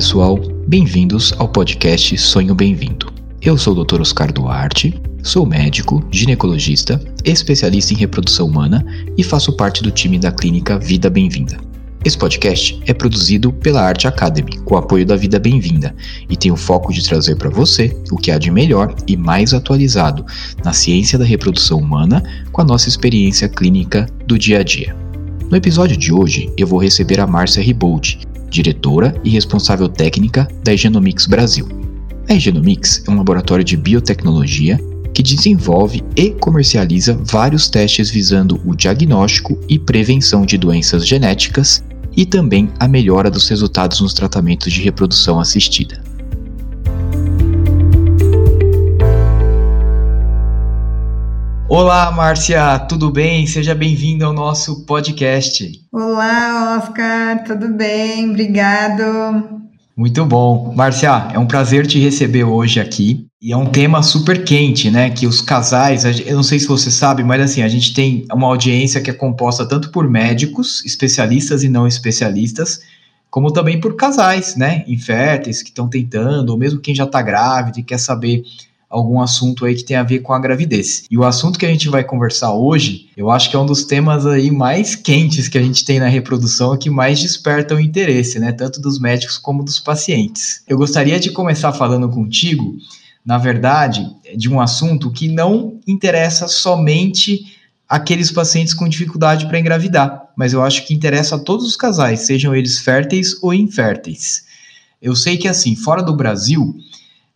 pessoal, bem-vindos ao podcast Sonho Bem-vindo. Eu sou o Dr. Oscar Duarte, sou médico, ginecologista, especialista em reprodução humana e faço parte do time da clínica Vida Bem-vinda. Esse podcast é produzido pela Arte Academy, com apoio da Vida Bem-vinda, e tem o foco de trazer para você o que há de melhor e mais atualizado na ciência da reprodução humana com a nossa experiência clínica do dia a dia. No episódio de hoje, eu vou receber a Márcia Ribold, diretora e responsável técnica da Genomics Brasil. A Genomics é um laboratório de biotecnologia que desenvolve e comercializa vários testes visando o diagnóstico e prevenção de doenças genéticas e também a melhora dos resultados nos tratamentos de reprodução assistida. Olá, Márcia, tudo bem? Seja bem-vinda ao nosso podcast. Olá, Oscar, tudo bem? Obrigado. Muito bom. Márcia, é um prazer te receber hoje aqui. E é um tema super quente, né? Que os casais, eu não sei se você sabe, mas assim, a gente tem uma audiência que é composta tanto por médicos, especialistas e não especialistas, como também por casais, né? Inférteis que estão tentando, ou mesmo quem já está grávida e quer saber algum assunto aí que tem a ver com a gravidez. E o assunto que a gente vai conversar hoje, eu acho que é um dos temas aí mais quentes que a gente tem na reprodução e que mais desperta o interesse, né, tanto dos médicos como dos pacientes. Eu gostaria de começar falando contigo, na verdade, de um assunto que não interessa somente aqueles pacientes com dificuldade para engravidar, mas eu acho que interessa a todos os casais, sejam eles férteis ou inférteis. Eu sei que assim, fora do Brasil,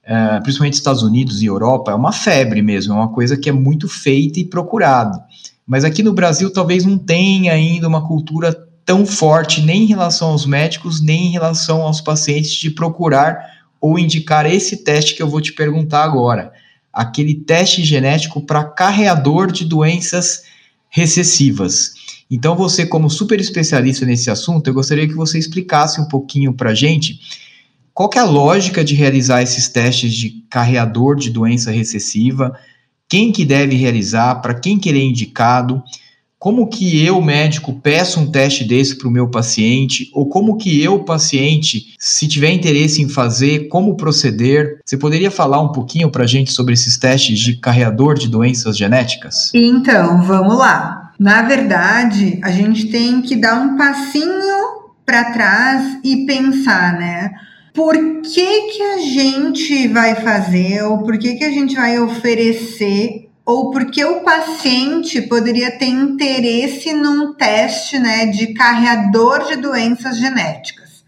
uh, principalmente Estados Unidos e Europa, é uma febre mesmo, é uma coisa que é muito feita e procurada. Mas aqui no Brasil talvez não tenha ainda uma cultura tão forte nem em relação aos médicos, nem em relação aos pacientes de procurar ou indicar esse teste que eu vou te perguntar agora. Aquele teste genético para carreador de doenças recessivas. Então, você, como super especialista nesse assunto, eu gostaria que você explicasse um pouquinho para a gente qual é a lógica de realizar esses testes de carreador de doença recessiva? Quem que deve realizar? Para quem que ele é indicado? Como que eu, médico, peço um teste desse para o meu paciente? Ou como que eu, paciente, se tiver interesse em fazer, como proceder? Você poderia falar um pouquinho para a gente sobre esses testes de carreador de doenças genéticas? Então, vamos lá. Na verdade, a gente tem que dar um passinho para trás e pensar, né? Por que, que a gente vai fazer, ou por que, que a gente vai oferecer, ou por que o paciente poderia ter interesse num teste né, de carreador de doenças genéticas.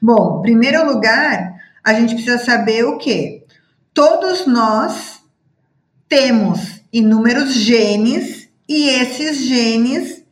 Bom, em primeiro lugar, a gente precisa saber o que? Todos nós temos inúmeros genes e esses genes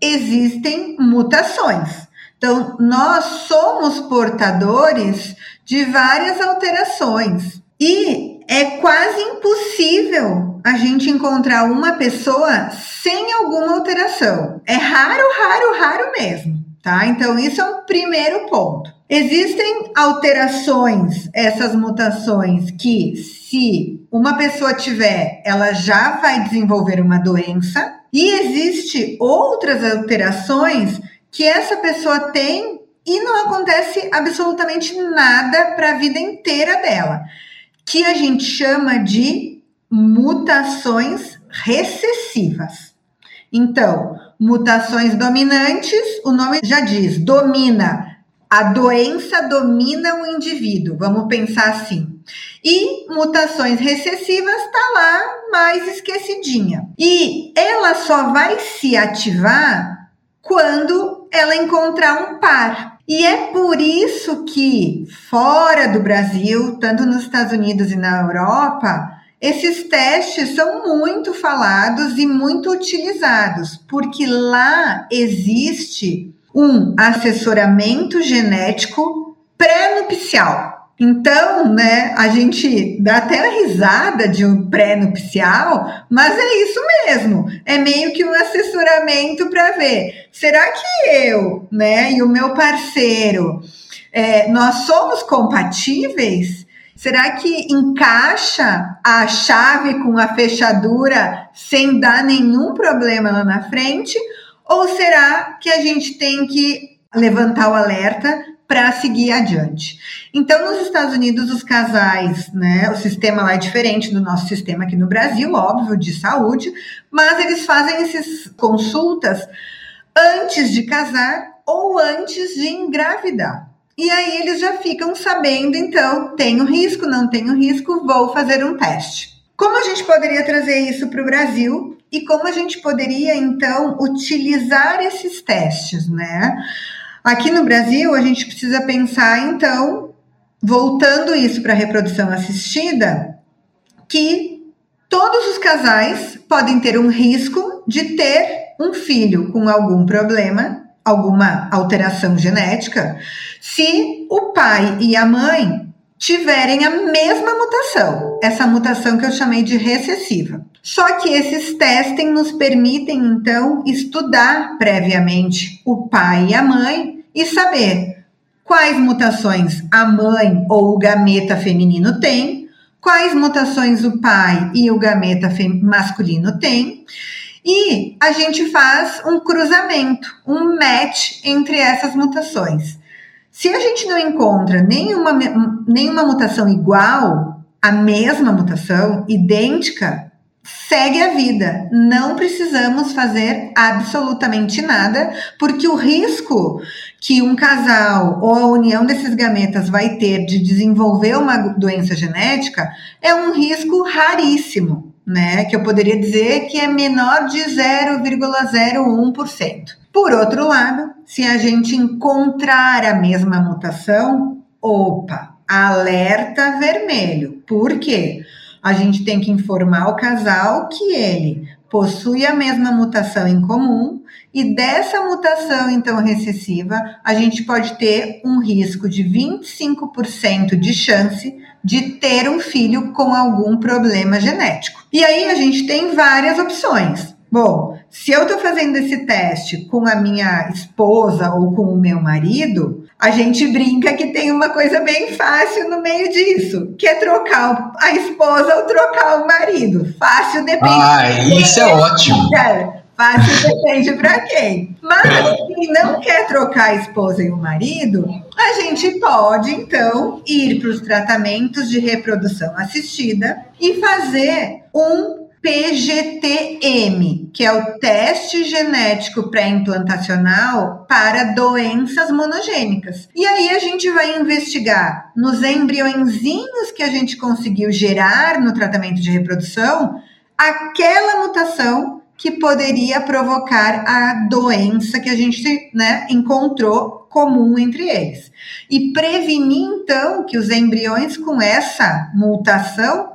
existem mutações. Então, nós somos portadores de várias alterações e é quase impossível a gente encontrar uma pessoa sem alguma alteração. É raro, raro, raro mesmo, tá? Então, isso é um primeiro ponto. Existem alterações, essas mutações, que se uma pessoa tiver, ela já vai desenvolver uma doença. E existe outras alterações que essa pessoa tem e não acontece absolutamente nada para a vida inteira dela, que a gente chama de mutações recessivas. Então, mutações dominantes, o nome já diz, domina. A doença domina o indivíduo, vamos pensar assim. E mutações recessivas está lá mais esquecidinha. E ela só vai se ativar quando ela encontrar um par. E é por isso que, fora do Brasil, tanto nos Estados Unidos e na Europa, esses testes são muito falados e muito utilizados, porque lá existe um assessoramento genético pré-nupcial. Então, né, a gente dá até a risada de um pré-nupcial, mas é isso mesmo. É meio que um assessoramento para ver, será que eu, né, e o meu parceiro, é, nós somos compatíveis? Será que encaixa a chave com a fechadura sem dar nenhum problema lá na frente? Ou será que a gente tem que levantar o alerta para seguir adiante. Então, nos Estados Unidos, os casais, né, o sistema lá é diferente do nosso sistema aqui no Brasil, óbvio, de saúde, mas eles fazem essas consultas antes de casar ou antes de engravidar. E aí eles já ficam sabendo, então, tenho risco, não tenho risco, vou fazer um teste. Como a gente poderia trazer isso para o Brasil e como a gente poderia, então, utilizar esses testes, né? Aqui no Brasil, a gente precisa pensar, então, voltando isso para a reprodução assistida, que todos os casais podem ter um risco de ter um filho com algum problema, alguma alteração genética, se o pai e a mãe tiverem a mesma mutação, essa mutação que eu chamei de recessiva. Só que esses testes nos permitem, então, estudar previamente o pai e a mãe e saber quais mutações a mãe ou o gameta feminino tem, quais mutações o pai e o gameta masculino tem. E a gente faz um cruzamento, um match entre essas mutações. Se a gente não encontra nenhuma, nenhuma mutação igual, a mesma mutação, idêntica, segue a vida. Não precisamos fazer absolutamente nada, porque o risco que um casal ou a união desses gametas vai ter de desenvolver uma doença genética é um risco raríssimo, né? Que eu poderia dizer que é menor de 0,01%. Por outro lado, se a gente encontrar a mesma mutação, opa, alerta vermelho. Por quê? a gente tem que informar o casal que ele possui a mesma mutação em comum e dessa mutação então recessiva, a gente pode ter um risco de 25% de chance de ter um filho com algum problema genético. E aí a gente tem várias opções. Bom, se eu estou fazendo esse teste com a minha esposa ou com o meu marido, a gente brinca que tem uma coisa bem fácil no meio disso, que é trocar a esposa ou trocar o marido. Fácil depende. Ah, isso é ótimo. Fácil depende para quem. Mas quem não quer trocar a esposa e o marido, a gente pode então ir para os tratamentos de reprodução assistida e fazer um PGTM, que é o teste genético pré-implantacional para doenças monogênicas. E aí a gente vai investigar nos embriõezinhos que a gente conseguiu gerar no tratamento de reprodução aquela mutação que poderia provocar a doença que a gente né, encontrou comum entre eles. E prevenir, então, que os embriões com essa mutação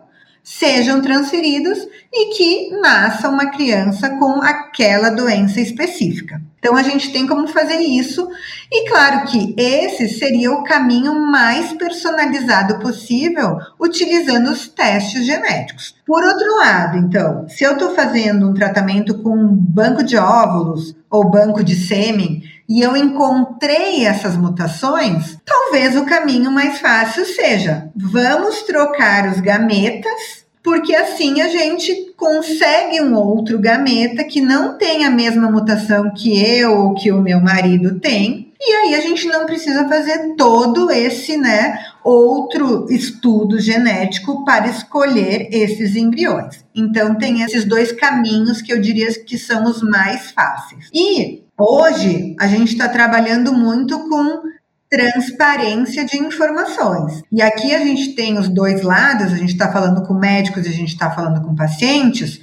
sejam transferidos e que nasça uma criança com aquela doença específica. Então a gente tem como fazer isso, e claro que esse seria o caminho mais personalizado possível, utilizando os testes genéticos. Por outro lado, então, se eu estou fazendo um tratamento com um banco de óvulos ou banco de sêmen e eu encontrei essas mutações, talvez o caminho mais fácil seja: vamos trocar os gametas porque assim a gente consegue um outro gameta que não tem a mesma mutação que eu ou que o meu marido tem. E aí a gente não precisa fazer todo esse, né, outro estudo genético para escolher esses embriões. Então tem esses dois caminhos que eu diria que são os mais fáceis. E hoje a gente está trabalhando muito com transparência de informações. E aqui a gente tem os dois lados, a gente está falando com médicos e a gente está falando com pacientes.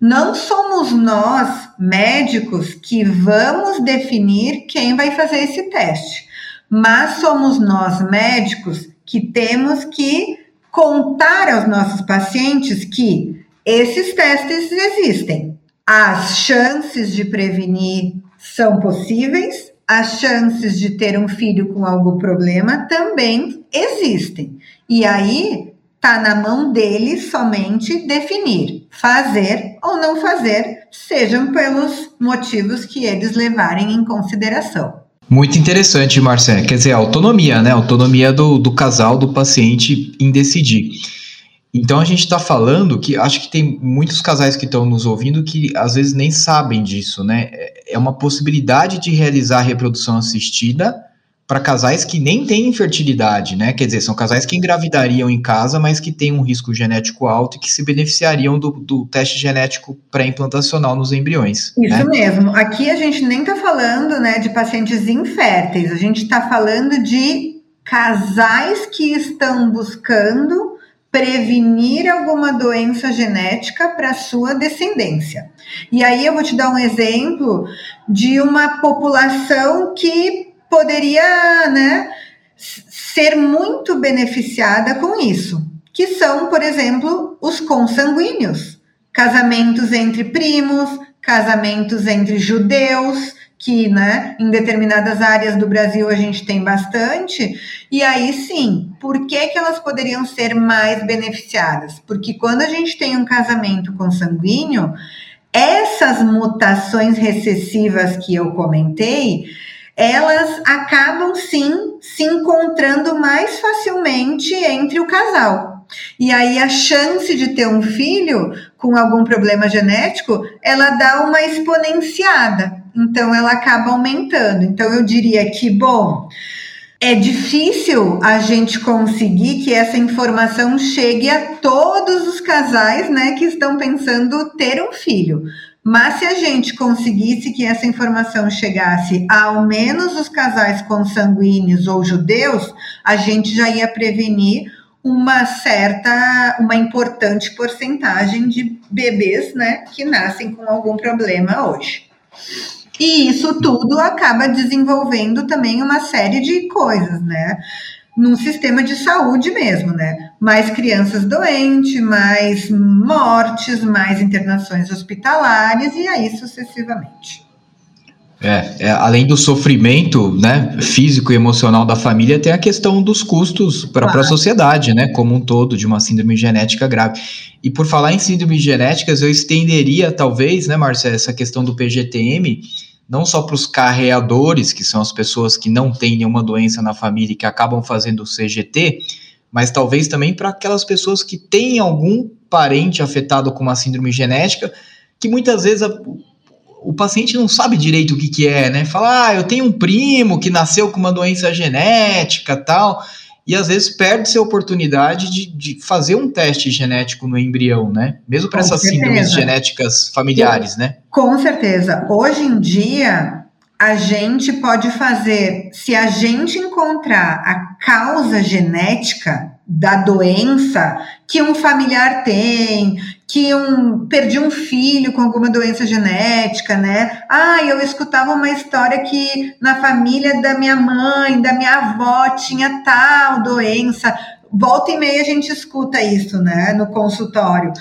Não somos nós, médicos, que vamos definir quem vai fazer esse teste, mas somos nós, médicos, que temos que contar aos nossos pacientes que esses testes existem. As chances de prevenir são possíveis, as chances de ter um filho com algum problema também existem. E aí está na mão deles somente definir, fazer ou não fazer, sejam pelos motivos que eles levarem em consideração. Muito interessante, Marcelo. Quer dizer, a autonomia, né? A autonomia do, do casal, do paciente em decidir. Então a gente está falando que acho que tem muitos casais que estão nos ouvindo que às vezes nem sabem disso, né? É uma possibilidade de realizar reprodução assistida para casais que nem têm infertilidade, né? Quer dizer, são casais que engravidariam em casa, mas que têm um risco genético alto e que se beneficiariam do, do teste genético pré-implantacional nos embriões. Isso né? mesmo. Aqui a gente nem está falando né, de pacientes inférteis, a gente está falando de casais que estão buscando prevenir alguma doença genética para sua descendência. E aí eu vou te dar um exemplo de uma população que poderia né, ser muito beneficiada com isso, que são, por exemplo, os consanguíneos, casamentos entre primos, casamentos entre judeus, que né, em determinadas áreas do Brasil a gente tem bastante, e aí sim, por que, que elas poderiam ser mais beneficiadas? Porque quando a gente tem um casamento consanguíneo, essas mutações recessivas que eu comentei, elas acabam sim se encontrando mais facilmente entre o casal. E aí a chance de ter um filho com algum problema genético, ela dá uma exponenciada. Então ela acaba aumentando. Então eu diria que, bom, é difícil a gente conseguir que essa informação chegue a todos os casais, né, que estão pensando ter um filho. Mas se a gente conseguisse que essa informação chegasse ao menos os casais consanguíneos ou judeus, a gente já ia prevenir uma certa, uma importante porcentagem de bebês, né, que nascem com algum problema hoje. E isso tudo acaba desenvolvendo também uma série de coisas, né? num sistema de saúde mesmo, né? Mais crianças doentes, mais mortes, mais internações hospitalares e aí sucessivamente. É, é, além do sofrimento né, físico e emocional da família, tem a questão dos custos para claro. a sociedade, né, como um todo, de uma síndrome genética grave. E por falar em síndromes genéticas, eu estenderia, talvez, né, Marcia, essa questão do PGTM, não só para os carreadores, que são as pessoas que não têm nenhuma doença na família e que acabam fazendo o CGT, mas talvez também para aquelas pessoas que têm algum parente afetado com uma síndrome genética, que muitas vezes a, o paciente não sabe direito o que, que é, né? Fala, ah, eu tenho um primo que nasceu com uma doença genética tal e às vezes perde-se a oportunidade de, de, fazer um teste genético no embrião, né? Mesmo para essas certeza. síndromes genéticas familiares, né? Com certeza. Hoje em dia, a gente pode fazer, se a gente encontrar a causa genética da doença que um familiar tem, que um perdi um filho com alguma doença genética, né? Ah, eu escutava uma história que na família da minha mãe, da minha avó tinha tal doença. Volta e meia a gente escuta isso, né, no consultório.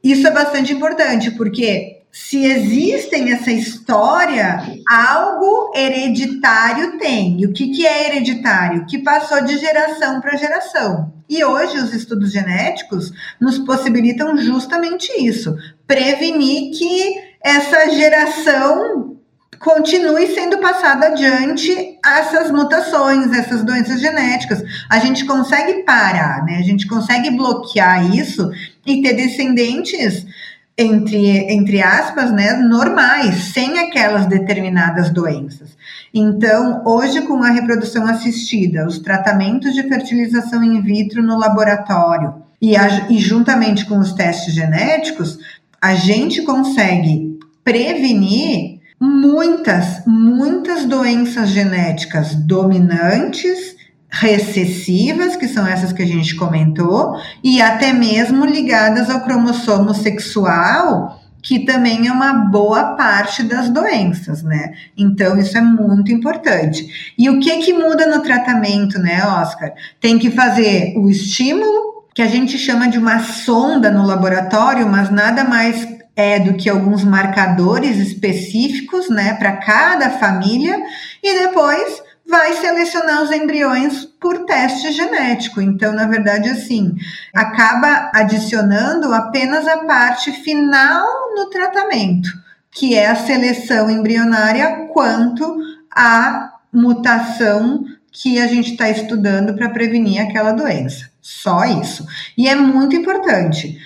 Isso é bastante importante, porque se existem essa história, algo hereditário tem. E o que, que é hereditário? Que passou de geração para geração. E hoje os estudos genéticos nos possibilitam justamente isso: prevenir que essa geração continue sendo passada adiante essas mutações, essas doenças genéticas. A gente consegue parar, né? A gente consegue bloquear isso e ter descendentes entre, entre aspas, né, normais, sem aquelas determinadas doenças. Então, hoje, com a reprodução assistida, os tratamentos de fertilização in vitro no laboratório e, a, e juntamente com os testes genéticos, a gente consegue prevenir muitas, muitas doenças genéticas dominantes recessivas, que são essas que a gente comentou, e até mesmo ligadas ao cromossomo sexual, que também é uma boa parte das doenças, né? Então isso é muito importante. E o que que muda no tratamento, né, Oscar? Tem que fazer o estímulo, que a gente chama de uma sonda no laboratório, mas nada mais é do que alguns marcadores específicos, né, para cada família, e depois vai selecionar os embriões por teste genético. Então, na verdade, assim, acaba adicionando apenas a parte final no tratamento, que é a seleção embrionária quanto à mutação que a gente está estudando para prevenir aquela doença. Só isso. E é muito importante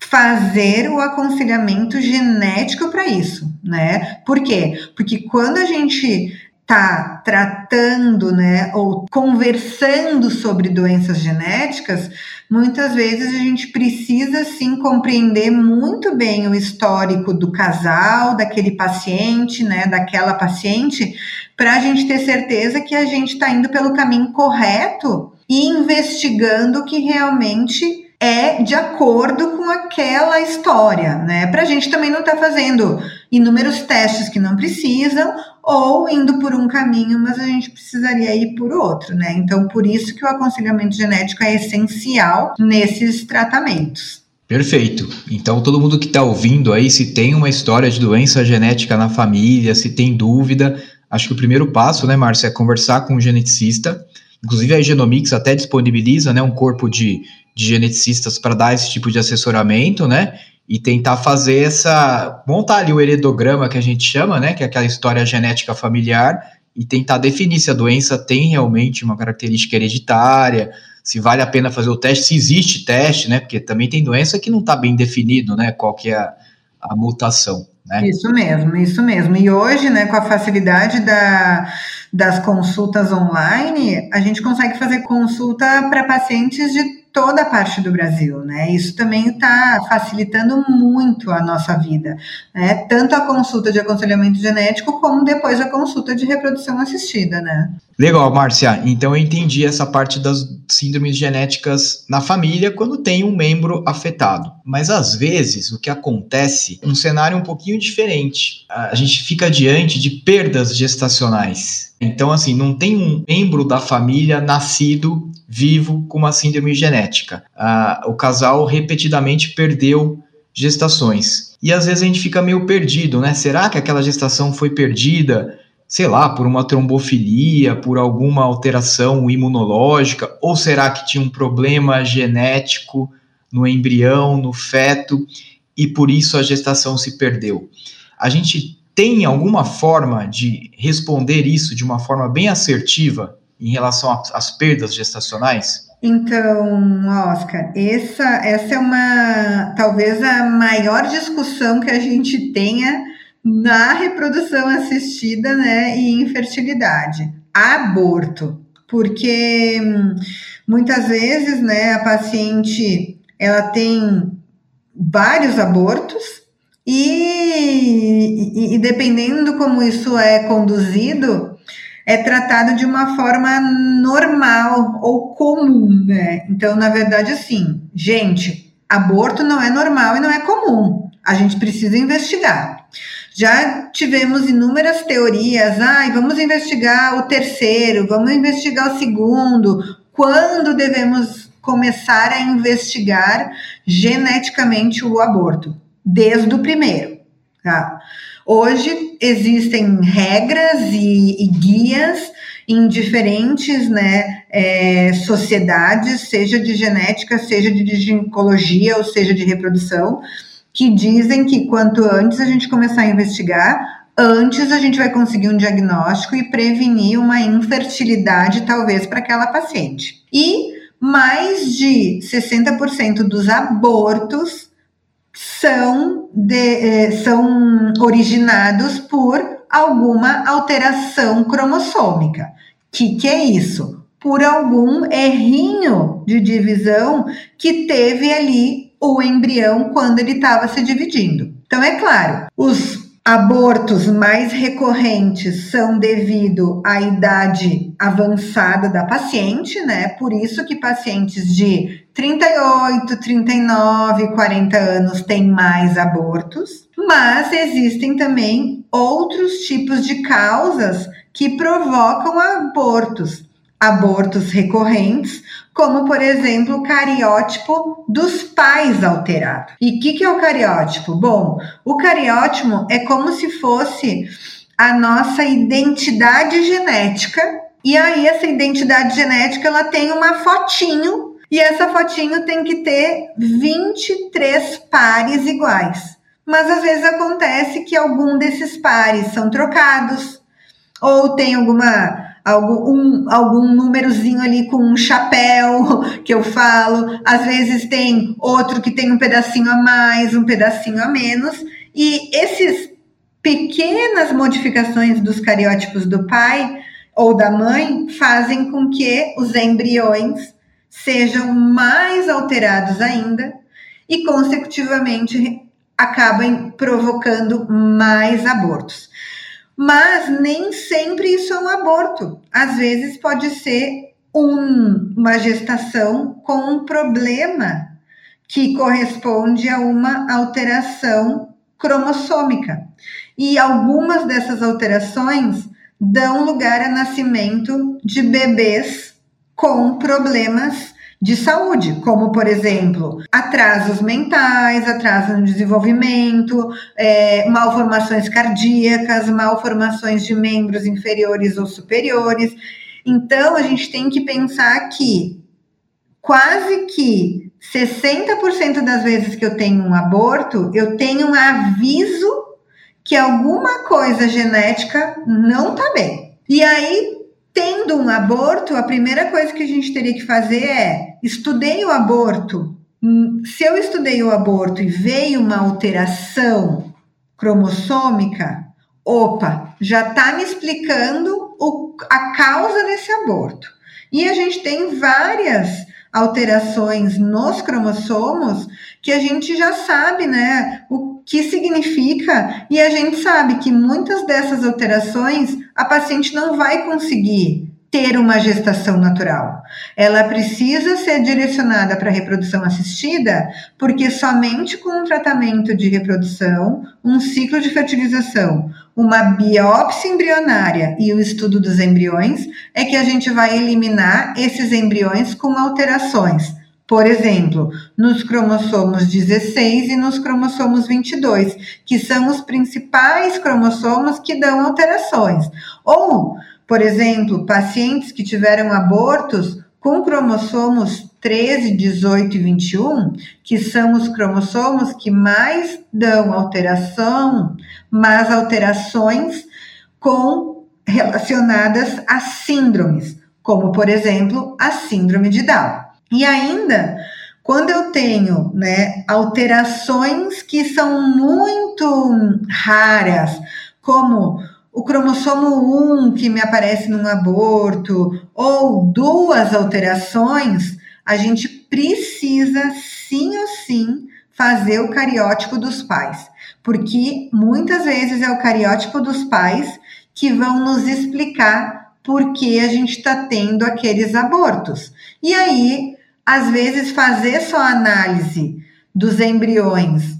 fazer o aconselhamento genético para isso, né? Por quê? Porque quando a gente está tratando, né, ou conversando sobre doenças genéticas, muitas vezes a gente precisa sim compreender muito bem o histórico do casal, daquele paciente, né, daquela paciente, para a gente ter certeza que a gente está indo pelo caminho correto e investigando que realmente é de acordo com aquela história, né? Para a gente também não estar tá fazendo inúmeros testes que não precisam ou indo por um caminho, mas a gente precisaria ir por outro, né? Então, por isso que o aconselhamento genético é essencial nesses tratamentos. Perfeito. Então, todo mundo que está ouvindo aí, se tem uma história de doença genética na família, se tem dúvida, acho que o primeiro passo, né, Márcia, é conversar com o geneticista. Inclusive, a Genomics até disponibiliza né, um corpo de de geneticistas para dar esse tipo de assessoramento, né? E tentar fazer essa. montar ali o heredograma que a gente chama, né? Que é aquela história genética familiar, e tentar definir se a doença tem realmente uma característica hereditária, se vale a pena fazer o teste, se existe teste, né? Porque também tem doença que não está bem definido, né? Qual que é a, a mutação. Né? Isso mesmo, isso mesmo. E hoje, né, com a facilidade da, das consultas online, a gente consegue fazer consulta para pacientes de toda a parte do Brasil, né? Isso também está facilitando muito a nossa vida, né? Tanto a consulta de aconselhamento genético como depois a consulta de reprodução assistida, né? Legal, Márcia. Então eu entendi essa parte das síndromes genéticas na família quando tem um membro afetado. Mas às vezes o que acontece é um cenário um pouquinho diferente. A gente fica diante de perdas gestacionais. Então, assim, não tem um membro da família nascido vivo com uma síndrome genética. Ah, o casal repetidamente perdeu gestações. E às vezes a gente fica meio perdido, né? Será que aquela gestação foi perdida, sei lá, por uma trombofilia, por alguma alteração imunológica? Ou será que tinha um problema genético no embrião, no feto, e por isso a gestação se perdeu? A gente tem alguma forma de responder isso de uma forma bem assertiva em relação às perdas gestacionais? Então, Oscar, essa, essa é uma talvez a maior discussão que a gente tenha na reprodução assistida né, e infertilidade. Aborto. Porque hum, muitas vezes né, a paciente ela tem vários abortos e, e, dependendo como isso é conduzido, é tratado de uma forma normal ou comum, né? Então, na verdade, assim, gente, aborto não é normal e não é comum. A gente precisa investigar. Já tivemos inúmeras teorias, ai, vamos investigar o terceiro, vamos investigar o segundo, quando devemos começar a investigar geneticamente o aborto? Desde o primeiro, tá? Hoje existem regras e, e guias em diferentes né, é, sociedades, seja de genética, seja de ginecologia, ou seja de reprodução, que dizem que quanto antes a gente começar a investigar, antes a gente vai conseguir um diagnóstico e prevenir uma infertilidade, talvez, para aquela paciente. E mais de 60% dos abortos são, de, eh, são originados por alguma alteração cromossômica. Que, que é isso? Por algum errinho de divisão que teve ali o embrião quando ele estava se dividindo. Então, é claro, os abortos mais recorrentes são devido à idade avançada da paciente, né? Por isso que pacientes de 38, 39, 40 anos têm mais abortos, mas existem também outros tipos de causas que provocam abortos, abortos recorrentes, como por exemplo o cariótipo dos pais alterado. E o que, que é o cariótipo? Bom, o cariótipo é como se fosse a nossa identidade genética. E aí essa identidade genética ela tem uma fotinho e essa fotinho tem que ter 23 pares iguais. Mas às vezes acontece que algum desses pares são trocados, ou tem alguma algum, um, algum númerozinho ali com um chapéu que eu falo, às vezes tem outro que tem um pedacinho a mais, um pedacinho a menos, e esses pequenas modificações dos cariótipos do pai ou da mãe fazem com que os embriões sejam mais alterados ainda e, consecutivamente, acabem provocando mais abortos. Mas nem sempre isso é um aborto. Às vezes pode ser um, uma gestação com um problema que corresponde a uma alteração cromossômica. E algumas dessas alterações dão lugar a nascimento de bebês com problemas de saúde, como por exemplo, atrasos mentais, atraso no desenvolvimento, é, malformações cardíacas, malformações de membros inferiores ou superiores. Então, a gente tem que pensar que quase que 60% das vezes que eu tenho um aborto, eu tenho um aviso que alguma coisa genética não tá bem. E aí, tendo um aborto, a primeira coisa que a gente teria que fazer é: estudei o aborto. Hum, se eu estudei o aborto e veio uma alteração cromossômica, opa, já está me explicando o, a causa desse aborto. E a gente tem várias alterações nos cromossomos que a gente já sabe, né, o que significa, e a gente sabe que muitas dessas alterações a paciente não vai conseguir ter uma gestação natural. Ela precisa ser direcionada para reprodução assistida, porque somente com um tratamento de reprodução, um ciclo de fertilização, uma biópsia embrionária e o estudo dos embriões é que a gente vai eliminar esses embriões com alterações. Por exemplo, nos cromossomos 16 e nos cromossomos 22, que são os principais cromossomos que dão alterações. Ou por exemplo, pacientes que tiveram abortos com cromossomos 13, 18 e 21, que são os cromossomos que mais dão alteração, mas alterações com relacionadas a síndromes, como por exemplo, a síndrome de Down. E ainda, quando eu tenho, né, alterações que são muito raras, como o cromossomo 1 que me aparece num aborto, ou duas alterações, a gente precisa sim ou sim fazer o cariótipo dos pais, porque muitas vezes é o cariótipo dos pais que vão nos explicar por que a gente está tendo aqueles abortos. E aí, às vezes, fazer só análise dos embriões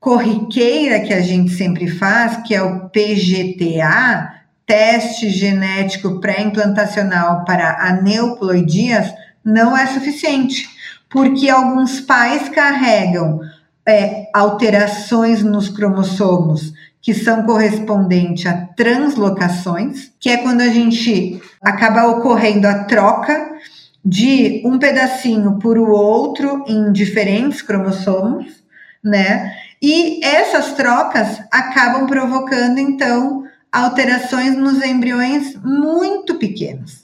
corriqueira que a gente sempre faz, que é o PGTA, teste genético pré-implantacional para aneuploidias, não é suficiente, porque alguns pais carregam é, alterações nos cromossomos que são correspondentes a translocações, que é quando a gente acaba ocorrendo a troca de um pedacinho por o outro em diferentes cromossomos, né? E essas trocas acabam provocando, então, alterações nos embriões muito pequenas.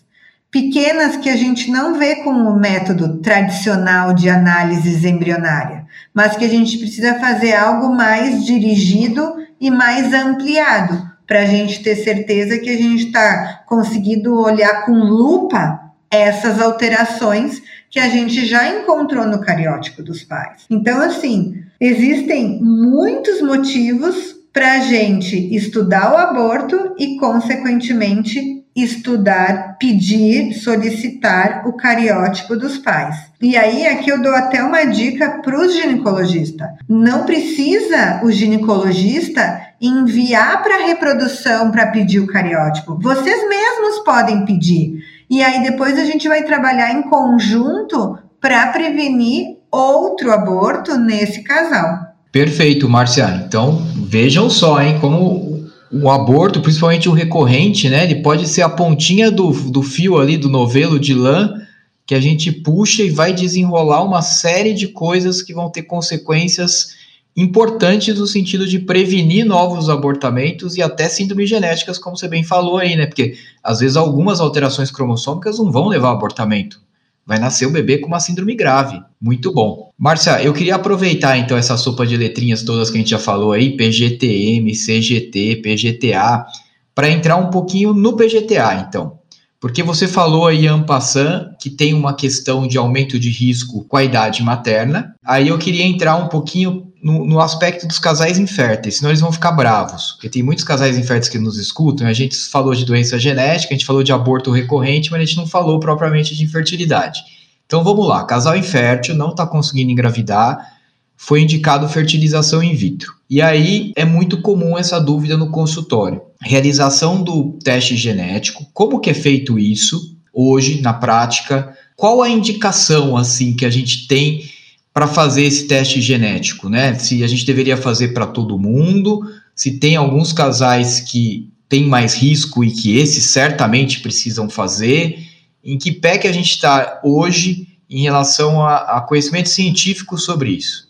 Pequenas que a gente não vê com o método tradicional de análise embrionária, mas que a gente precisa fazer algo mais dirigido e mais ampliado, para a gente ter certeza que a gente está conseguindo olhar com lupa essas alterações que a gente já encontrou no cariótipo dos pais. Então, assim, existem muitos motivos para a gente estudar o aborto e, consequentemente, estudar, pedir, solicitar o cariótipo dos pais. E aí, aqui eu dou até uma dica para o ginecologista. Não precisa o ginecologista enviar para reprodução para pedir o cariótipo. Vocês mesmos podem pedir. E aí depois a gente vai trabalhar em conjunto para prevenir outro aborto nesse casal. Perfeito, Marcia. Então, vejam só, hein, como o aborto, principalmente o recorrente, né, ele pode ser a pontinha do, do fio ali do novelo de lã que a gente puxa e vai desenrolar uma série de coisas que vão ter consequências importantes no sentido de prevenir novos abortamentos e até síndromes genéticas, como você bem falou aí, né? Porque às vezes algumas alterações cromossômicas não vão levar ao abortamento, vai nascer o bebê com uma síndrome grave. Muito bom. Márcia, eu queria aproveitar então essa sopa de letrinhas todas que a gente já falou aí, PGTM, CGT, PGTA, para entrar um pouquinho no PGTA, então. Porque você falou aí, Ampassan, que tem uma questão de aumento de risco com a idade materna. Aí eu queria entrar um pouquinho no, no, aspecto dos casais inférteis, senão eles vão ficar bravos. Porque tem muitos casais inférteis que nos escutam, a gente falou de doença genética, a gente falou de aborto recorrente, mas a gente não falou propriamente de infertilidade. Então vamos lá, casal infértil não está conseguindo engravidar, foi indicado fertilização in vitro. E aí é muito comum essa dúvida no consultório. Realização do teste genético, como que é feito isso hoje na prática? Qual a indicação assim que a gente tem para fazer esse teste genético, né? Se a gente deveria fazer para todo mundo, se tem alguns casais que têm mais risco e que esses certamente precisam fazer, em que pé que a gente está hoje em relação a, a conhecimento científico sobre isso?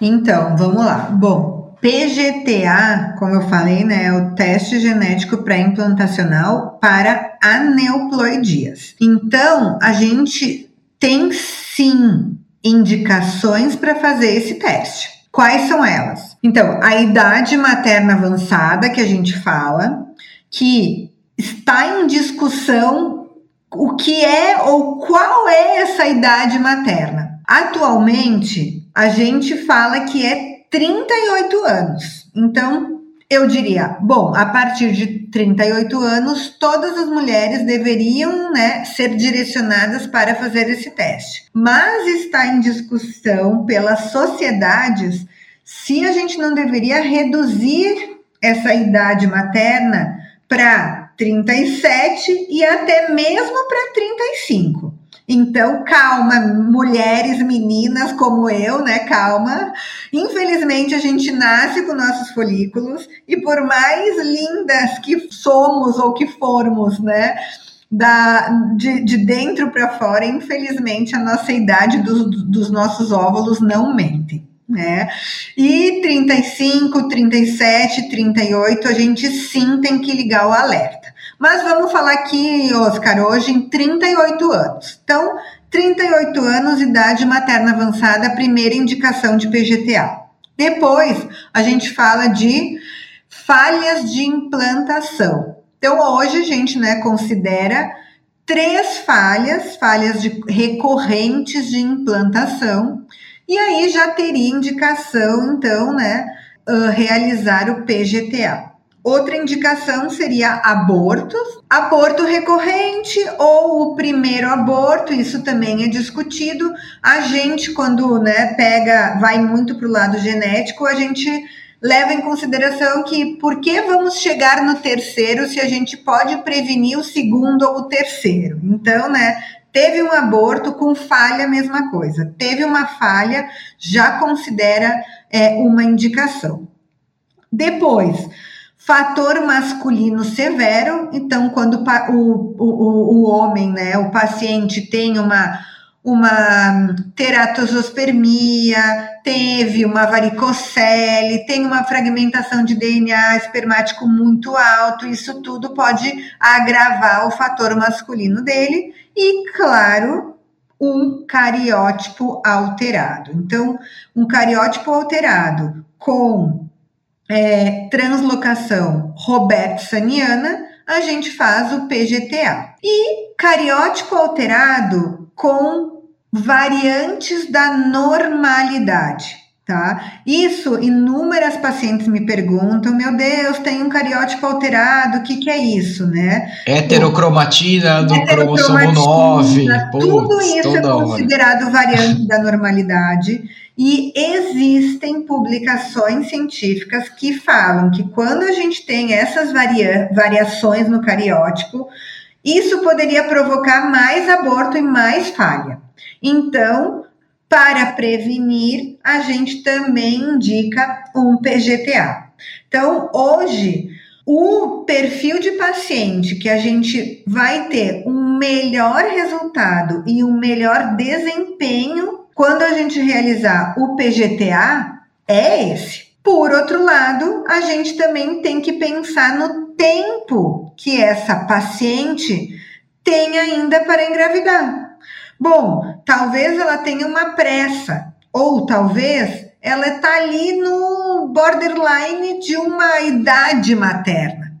Então, vamos lá. Bom, PGTA, como eu falei, né, é o teste genético pré-implantacional para aneuploidias. Então, a gente tem sim indicações para fazer esse teste. Quais são elas? Então, a idade materna avançada que a gente fala, que está em discussão o que é ou qual é essa idade materna. Atualmente, a gente fala que é 38 anos. Então, eu diria, bom, a partir de 38 anos, todas as mulheres deveriam né, ser direcionadas para fazer esse teste. Mas está em discussão pelas sociedades se a gente não deveria reduzir essa idade materna para 37 e até mesmo para 35. Então, calma, mulheres, meninas como eu, né? Calma. Infelizmente, a gente nasce com nossos folículos e por mais lindas que somos ou que formos, né? Da, de, de dentro para fora, infelizmente, a nossa idade do, dos nossos óvulos não mente. Né? E 35, 37, 38, a gente sim tem que ligar o alerta. Mas vamos falar aqui, Oscar, hoje em 38 anos. Então, 38 anos, idade materna avançada, primeira indicação de PGTA. Depois, a gente fala de falhas de implantação. Então, hoje a gente né, considera três falhas, falhas de, recorrentes de implantação, e aí já teria indicação, então, né, uh, realizar o PGTA. Outra indicação seria abortos, aborto recorrente ou o primeiro aborto, isso também é discutido. A gente, quando né, pega, vai muito para o lado genético, a gente leva em consideração que por que vamos chegar no terceiro se a gente pode prevenir o segundo ou o terceiro? Então, né, teve um aborto com falha, mesma coisa. Teve uma falha, já considera é, uma indicação. Depois, Fator masculino severo, então, quando o, o, o homem, né, o paciente tem uma, uma teratosospermia, teve uma varicocele, tem uma fragmentação de DNA espermático muito alto, isso tudo pode agravar o fator masculino dele, e, claro, um cariótipo alterado. Então, um cariótipo alterado com é, translocação robertsoniana, a gente faz o PGTA. E cariótipo alterado com variantes da normalidade. Tá? Isso, inúmeras pacientes me perguntam, meu Deus, tem um cariótipo alterado, o que, que é isso, né? Heterocromatina do cromossomo 9. Tudo isso é considerado hora. variante da normalidade. E existem publicações científicas que falam que quando a gente tem essas varia variações no cariótipo, isso poderia provocar mais aborto e mais falha. Então, para prevenir, a gente também indica um PGTA. Então, hoje, o perfil de paciente que a gente vai ter um melhor resultado e um melhor desempenho quando a gente realizar o PGTA, é esse. Por outro lado, a gente também tem que pensar no tempo que essa paciente tem ainda para engravidar. Bom, talvez ela tenha uma pressa, ou talvez ela está ali no borderline de uma idade materna.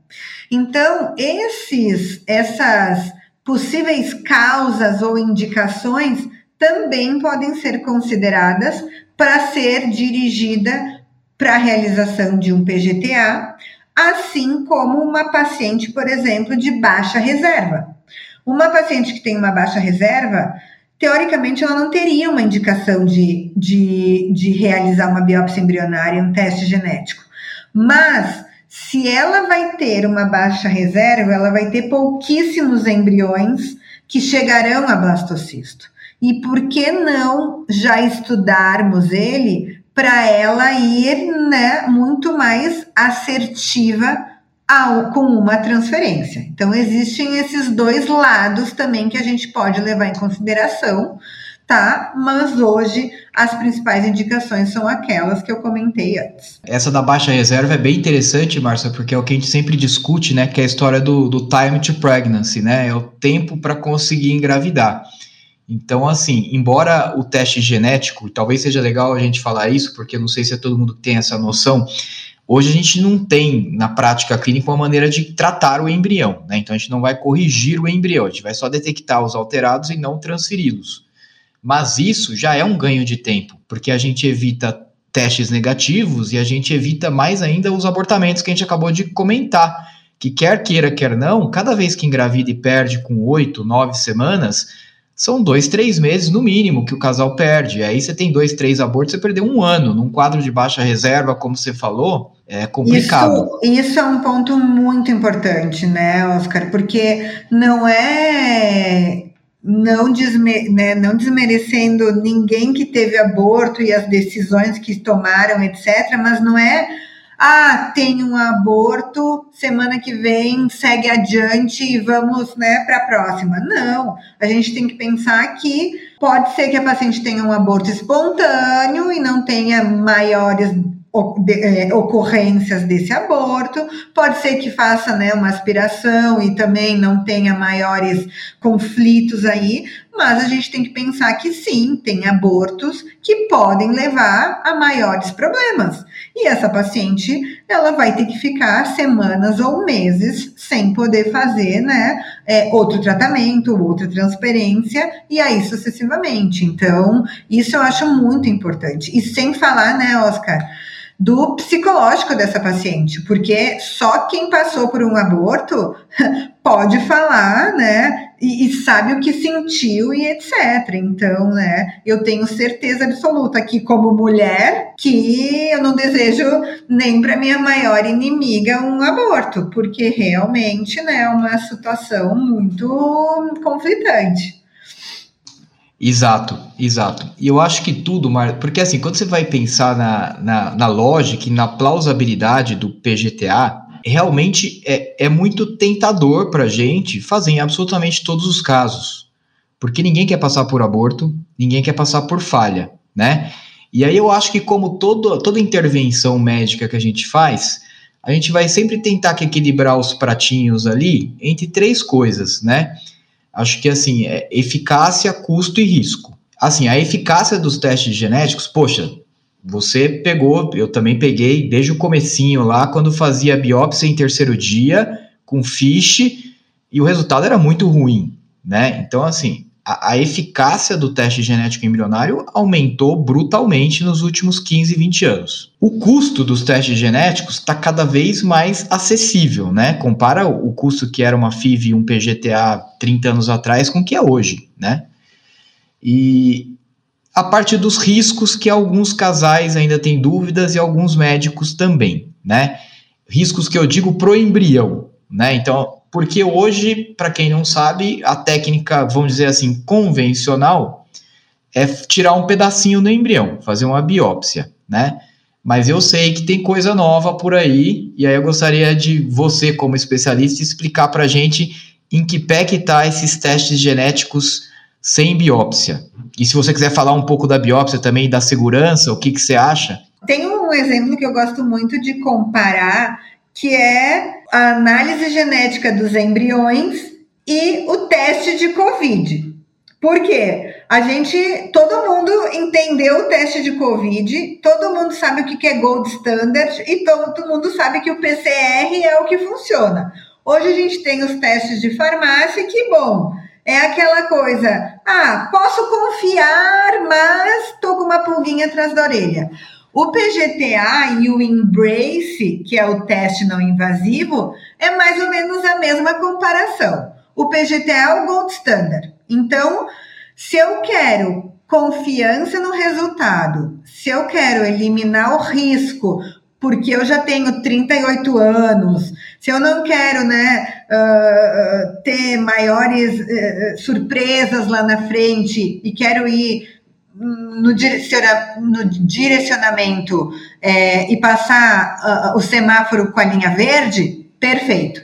Então, esses, essas possíveis causas ou indicações também podem ser consideradas para ser dirigida para a realização de um PGTA, assim como uma paciente, por exemplo, de baixa reserva. Uma paciente que tem uma baixa reserva, teoricamente, ela não teria uma indicação de, de, de realizar uma biópsia embrionária, um teste genético. Mas, se ela vai ter uma baixa reserva, ela vai ter pouquíssimos embriões que chegarão a blastocisto. E por que não já estudarmos ele para ela ir né, muito mais assertiva ao, com uma transferência. Então, existem esses dois lados também que a gente pode levar em consideração, tá? Mas hoje as principais indicações são aquelas que eu comentei antes. Essa da baixa reserva é bem interessante, Márcia, porque é o que a gente sempre discute, né? Que é a história do, do time to pregnancy, né? É o tempo para conseguir engravidar. Então, assim, embora o teste genético, talvez seja legal a gente falar isso, porque eu não sei se é todo mundo que tem essa noção, Hoje a gente não tem na prática clínica uma maneira de tratar o embrião, né? Então a gente não vai corrigir o embrião, a gente vai só detectar os alterados e não transferi-los. Mas isso já é um ganho de tempo, porque a gente evita testes negativos e a gente evita mais ainda os abortamentos que a gente acabou de comentar. Que quer queira, quer não, cada vez que engravida e perde com oito, nove semanas, são dois, três meses no mínimo que o casal perde. Aí você tem dois, três abortos, você perdeu um ano. Num quadro de baixa reserva, como você falou, é complicado. Isso, isso é um ponto muito importante, né, Oscar? Porque não é não, desme, né, não desmerecendo ninguém que teve aborto e as decisões que tomaram, etc., mas não é ah, tem um aborto, semana que vem segue adiante e vamos né, para a próxima. Não, a gente tem que pensar que pode ser que a paciente tenha um aborto espontâneo e não tenha maiores ocorrências desse aborto, pode ser que faça né, uma aspiração e também não tenha maiores conflitos aí, mas a gente tem que pensar que sim, tem abortos que podem levar a maiores problemas. E essa paciente, ela vai ter que ficar semanas ou meses sem poder fazer, né, é, outro tratamento, outra transferência, e aí sucessivamente. Então, isso eu acho muito importante. E sem falar, né, Oscar, do psicológico dessa paciente, porque só quem passou por um aborto pode falar, né? E, e, sabe o que sentiu e etc. Então, né, eu tenho certeza absoluta que, como mulher, que eu não desejo nem para minha maior inimiga um aborto, porque realmente, né, é uma situação muito conflitante. Exato, exato. E eu acho que tudo, Mar... porque assim, quando você vai pensar na, na, na lógica e na plausibilidade do PGTA, realmente é, é muito tentador para gente fazer em absolutamente todos os casos. Porque ninguém quer passar por aborto, ninguém quer passar por falha, né? E aí eu acho que como todo, toda intervenção médica que a gente faz, a gente vai sempre tentar equilibrar os pratinhos ali entre três coisas, né? Acho que assim, é eficácia, custo e risco. Assim, a eficácia dos testes genéticos, poxa, você pegou, eu também peguei desde o comecinho lá, quando fazia biópsia em terceiro dia, com fiche, e o resultado era muito ruim, né? Então, assim, a, a, eficácia do teste genético embrionário aumentou brutalmente nos últimos 15, 20 anos. O custo dos testes genéticos está cada vez mais acessível, né? Compara o, custo que era uma FIV e um PGTA 30 anos atrás com o que é hoje, né? E a parte dos riscos que alguns casais ainda têm dúvidas e alguns médicos também, né? Riscos que eu digo pro embrião, né? Então, porque hoje, para quem não sabe, a técnica, vamos dizer assim, convencional é tirar um pedacinho do embrião, fazer uma biópsia, né? Mas eu sei que tem coisa nova por aí, e aí eu gostaria de você, como especialista, explicar para a gente em que pé que tá esses testes genéticos sem biópsia. E se você quiser falar um pouco da biópsia também, da segurança, o que, que você acha? Tem um exemplo que eu gosto muito de comparar, que é a análise genética dos embriões e o teste de Covid. Por quê? A gente, todo mundo entendeu o teste de Covid, todo mundo sabe o que é gold standard e todo mundo sabe que o PCR é o que funciona. Hoje a gente tem os testes de farmácia, que bom, é aquela coisa, ah, posso confiar, mas tô com uma pulguinha atrás da orelha. O PGTA e o Embrace, que é o teste não invasivo, é mais ou menos a mesma comparação. O PGTA é o gold standard. Então, se eu quero confiança no resultado, se eu quero eliminar o risco, porque eu já tenho 38 anos, se eu não quero né, uh, ter maiores uh, surpresas lá na frente e quero ir no, direciona, no direcionamento é, e passar uh, o semáforo com a linha verde, perfeito.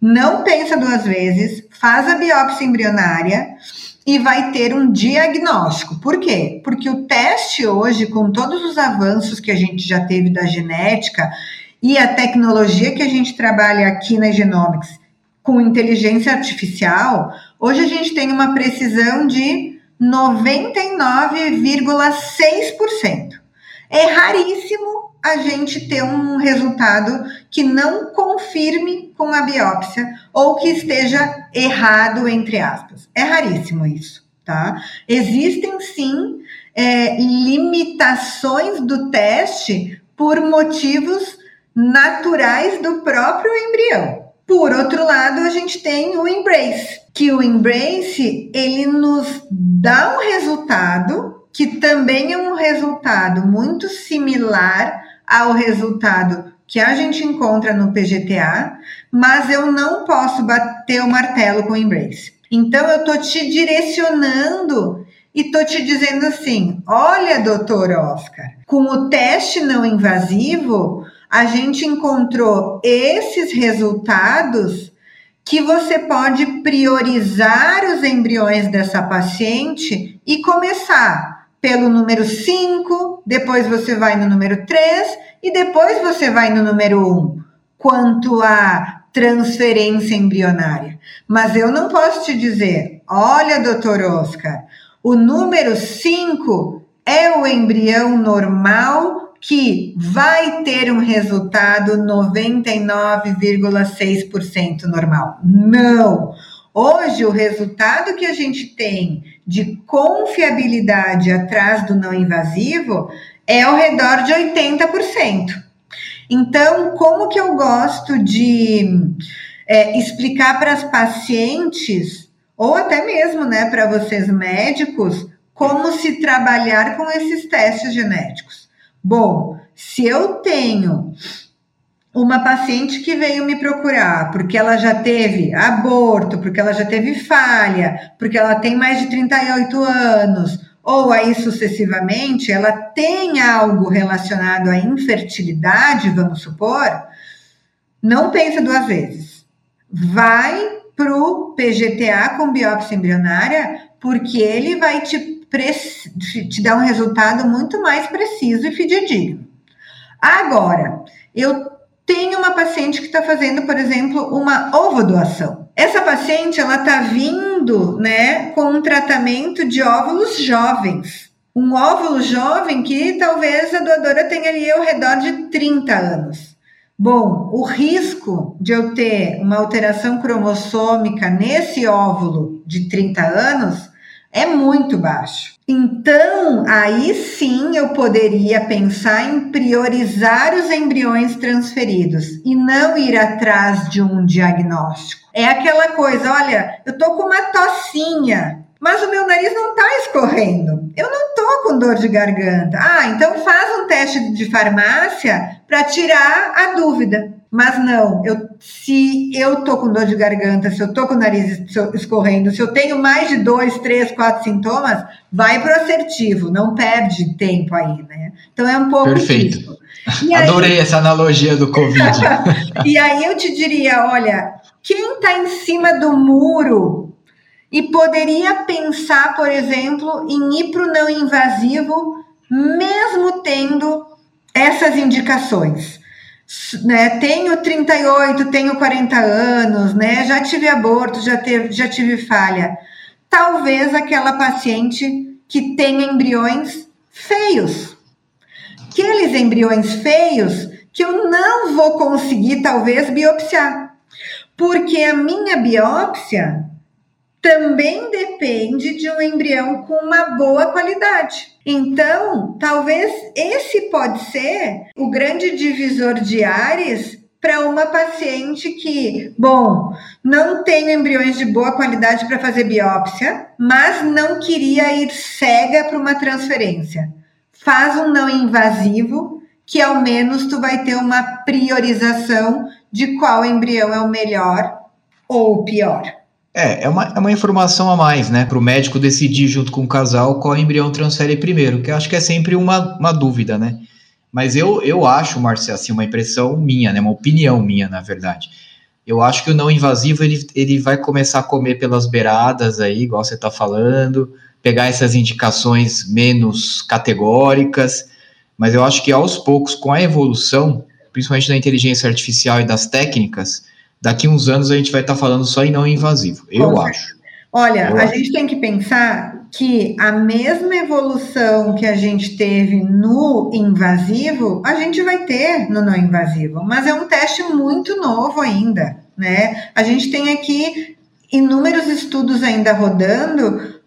Não pensa duas vezes, faz a biópsia embrionária e vai ter um diagnóstico. Por quê? Porque o teste hoje, com todos os avanços que a gente já teve da genética e a tecnologia que a gente trabalha aqui na Genomics com inteligência artificial, hoje a gente tem uma precisão de 99,6%. É raríssimo a gente ter um resultado que não confirme com a biópsia ou que esteja errado, entre aspas. É raríssimo isso, tá? Existem sim é, limitações do teste por motivos naturais do próprio embrião. Por outro lado, a gente tem o embrace, que o embrace ele nos dá um resultado que também é um resultado muito similar ao resultado que a gente encontra no PGTA, mas eu não posso bater o martelo com o Embrace. Então eu tô te direcionando e tô te dizendo assim: olha, doutor Oscar, com o teste não invasivo, a gente encontrou esses resultados que você pode priorizar os embriões dessa paciente e começar pelo número 5, depois você vai no número 3 e depois você vai no número 1, quanto à transferência embrionária. Mas eu não posso te dizer, olha, doutor Oscar, o número 5 é o embrião normal que vai ter um resultado 99,6% normal. Não! Hoje, o resultado que a gente tem de confiabilidade atrás do não invasivo é ao redor de 80%. Então, como que eu gosto de é, explicar para as pacientes, ou até mesmo né, para vocês médicos, como se trabalhar com esses testes genéticos? Bom, se eu tenho uma paciente que veio me procurar porque ela já teve aborto, porque ela já teve falha, porque ela tem mais de 38 anos, ou aí sucessivamente, ela tem algo relacionado à infertilidade, vamos supor, não pensa duas vezes. Vai para o PGTA com biópsia embrionária, porque ele vai te, te dar um resultado muito mais preciso e fidedigno. Agora, eu tem uma paciente que está fazendo, por exemplo, uma ovodoação. Essa paciente, ela está vindo, né, com um tratamento de óvulos jovens. Um óvulo jovem que talvez a doadora tenha ali ao redor de 30 anos. Bom, o risco de eu ter uma alteração cromossômica nesse óvulo de 30 anos é muito baixo. Então, aí sim eu poderia pensar em priorizar os embriões transferidos e não ir atrás de um diagnóstico. É aquela coisa, olha, eu tô com uma tocinha, mas o meu nariz não tá escorrendo. Eu não tô com dor de garganta. Ah, então faz um teste de farmácia para tirar a dúvida. Mas não, eu, se eu tô com dor de garganta, se eu tô com o nariz escorrendo, se eu tenho mais de dois, três, quatro sintomas, vai pro assertivo, não perde tempo aí, né? Então é um pouco. Perfeito. Adorei essa analogia do Covid. e aí eu te diria: olha, quem está em cima do muro e poderia pensar, por exemplo, em ir para o não invasivo, mesmo tendo essas indicações né, tenho 38, tenho 40 anos, né, já tive aborto, já, teve, já tive falha. talvez aquela paciente que tem embriões feios. Aqueles embriões feios que eu não vou conseguir, talvez, biopsiar. Porque a minha biópsia também depende de um embrião com uma boa qualidade. Então, talvez esse pode ser o grande divisor de áreas para uma paciente que, bom, não tem embriões de boa qualidade para fazer biópsia, mas não queria ir cega para uma transferência. Faz um não invasivo, que ao menos tu vai ter uma priorização de qual embrião é o melhor ou o pior. É, é uma, é uma informação a mais, né, para o médico decidir junto com o casal qual embrião transfere primeiro, que acho que é sempre uma, uma dúvida, né? Mas eu, eu acho, Marcia, assim, uma impressão minha, né? Uma opinião minha, na verdade. Eu acho que o não invasivo ele, ele vai começar a comer pelas beiradas aí, igual você está falando, pegar essas indicações menos categóricas, mas eu acho que aos poucos, com a evolução, principalmente da inteligência artificial e das técnicas, daqui uns anos a gente vai estar tá falando só em não invasivo. Eu acho. Olha, eu a acho. gente tem que pensar que a mesma evolução que a gente teve no invasivo, a gente vai ter no não invasivo, mas é um teste muito novo ainda, né? A gente tem aqui inúmeros estudos ainda rodando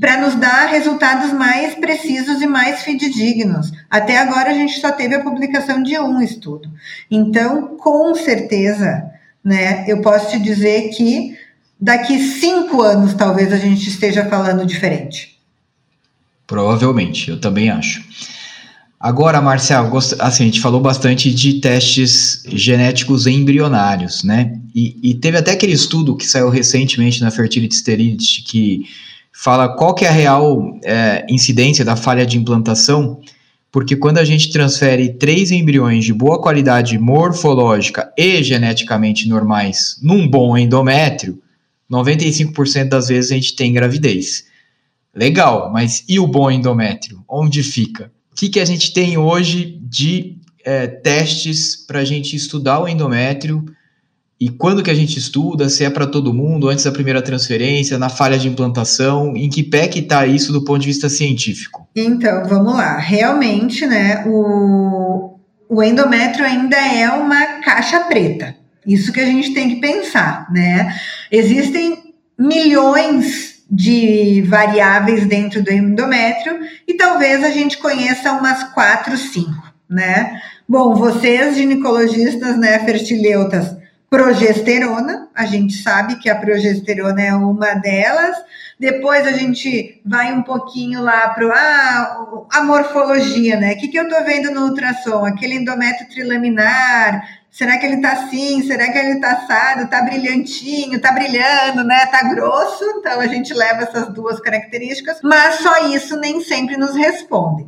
para nos dar resultados mais precisos e mais fidedignos. Até agora a gente só teve a publicação de um estudo. Então, com certeza, né, eu posso te dizer que daqui cinco anos talvez a gente esteja falando diferente. Provavelmente, eu também acho. Agora, Marcel, assim, a gente falou bastante de testes genéticos embrionários, né? E, e, teve até aquele estudo que saiu recentemente na Fertility Sterility que fala qual que é a real é, incidência da falha de implantação, porque quando a gente transfere três embriões de boa qualidade morfológica e geneticamente normais num bom endométrio, 95% das vezes a gente tem gravidez. Legal, mas e o bom endométrio? Onde fica? Que, que a gente tem hoje de é, testes para a gente estudar o endométrio e quando que a gente estuda, se é para todo mundo, antes da primeira transferência, na falha de implantação, em que pé que está isso do ponto de vista científico? Então, vamos lá. Realmente, né, o, o endométrio ainda é uma caixa preta. Isso que a gente tem que pensar, né? Existem milhões de variáveis dentro do endométrio e talvez a gente conheça umas quatro, cinco, né? Bom, vocês ginecologistas, né, fertileutas, progesterona, a gente sabe que a progesterona é uma delas. Depois a gente vai um pouquinho lá para ah, a morfologia, né? O que, que eu estou vendo no ultrassom? Aquele endométrio trilaminar, Será que ele tá assim? Será que ele tá assado? Tá brilhantinho? Tá brilhando, né? Tá grosso? Então a gente leva essas duas características, mas só isso nem sempre nos responde.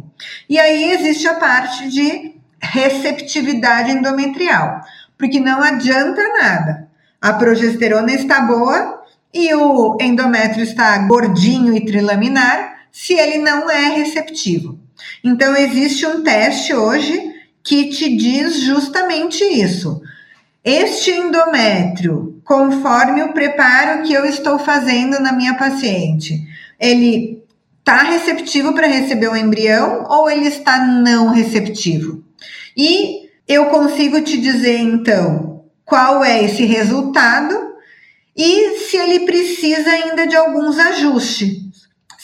E aí existe a parte de receptividade endometrial, porque não adianta nada. A progesterona está boa e o endométrio está gordinho e trilaminar se ele não é receptivo. Então existe um teste hoje que te diz justamente isso. Este endométrio, conforme o preparo que eu estou fazendo na minha paciente, ele está receptivo para receber o embrião ou ele está não receptivo? E eu consigo te dizer então qual é esse resultado e se ele precisa ainda de alguns ajustes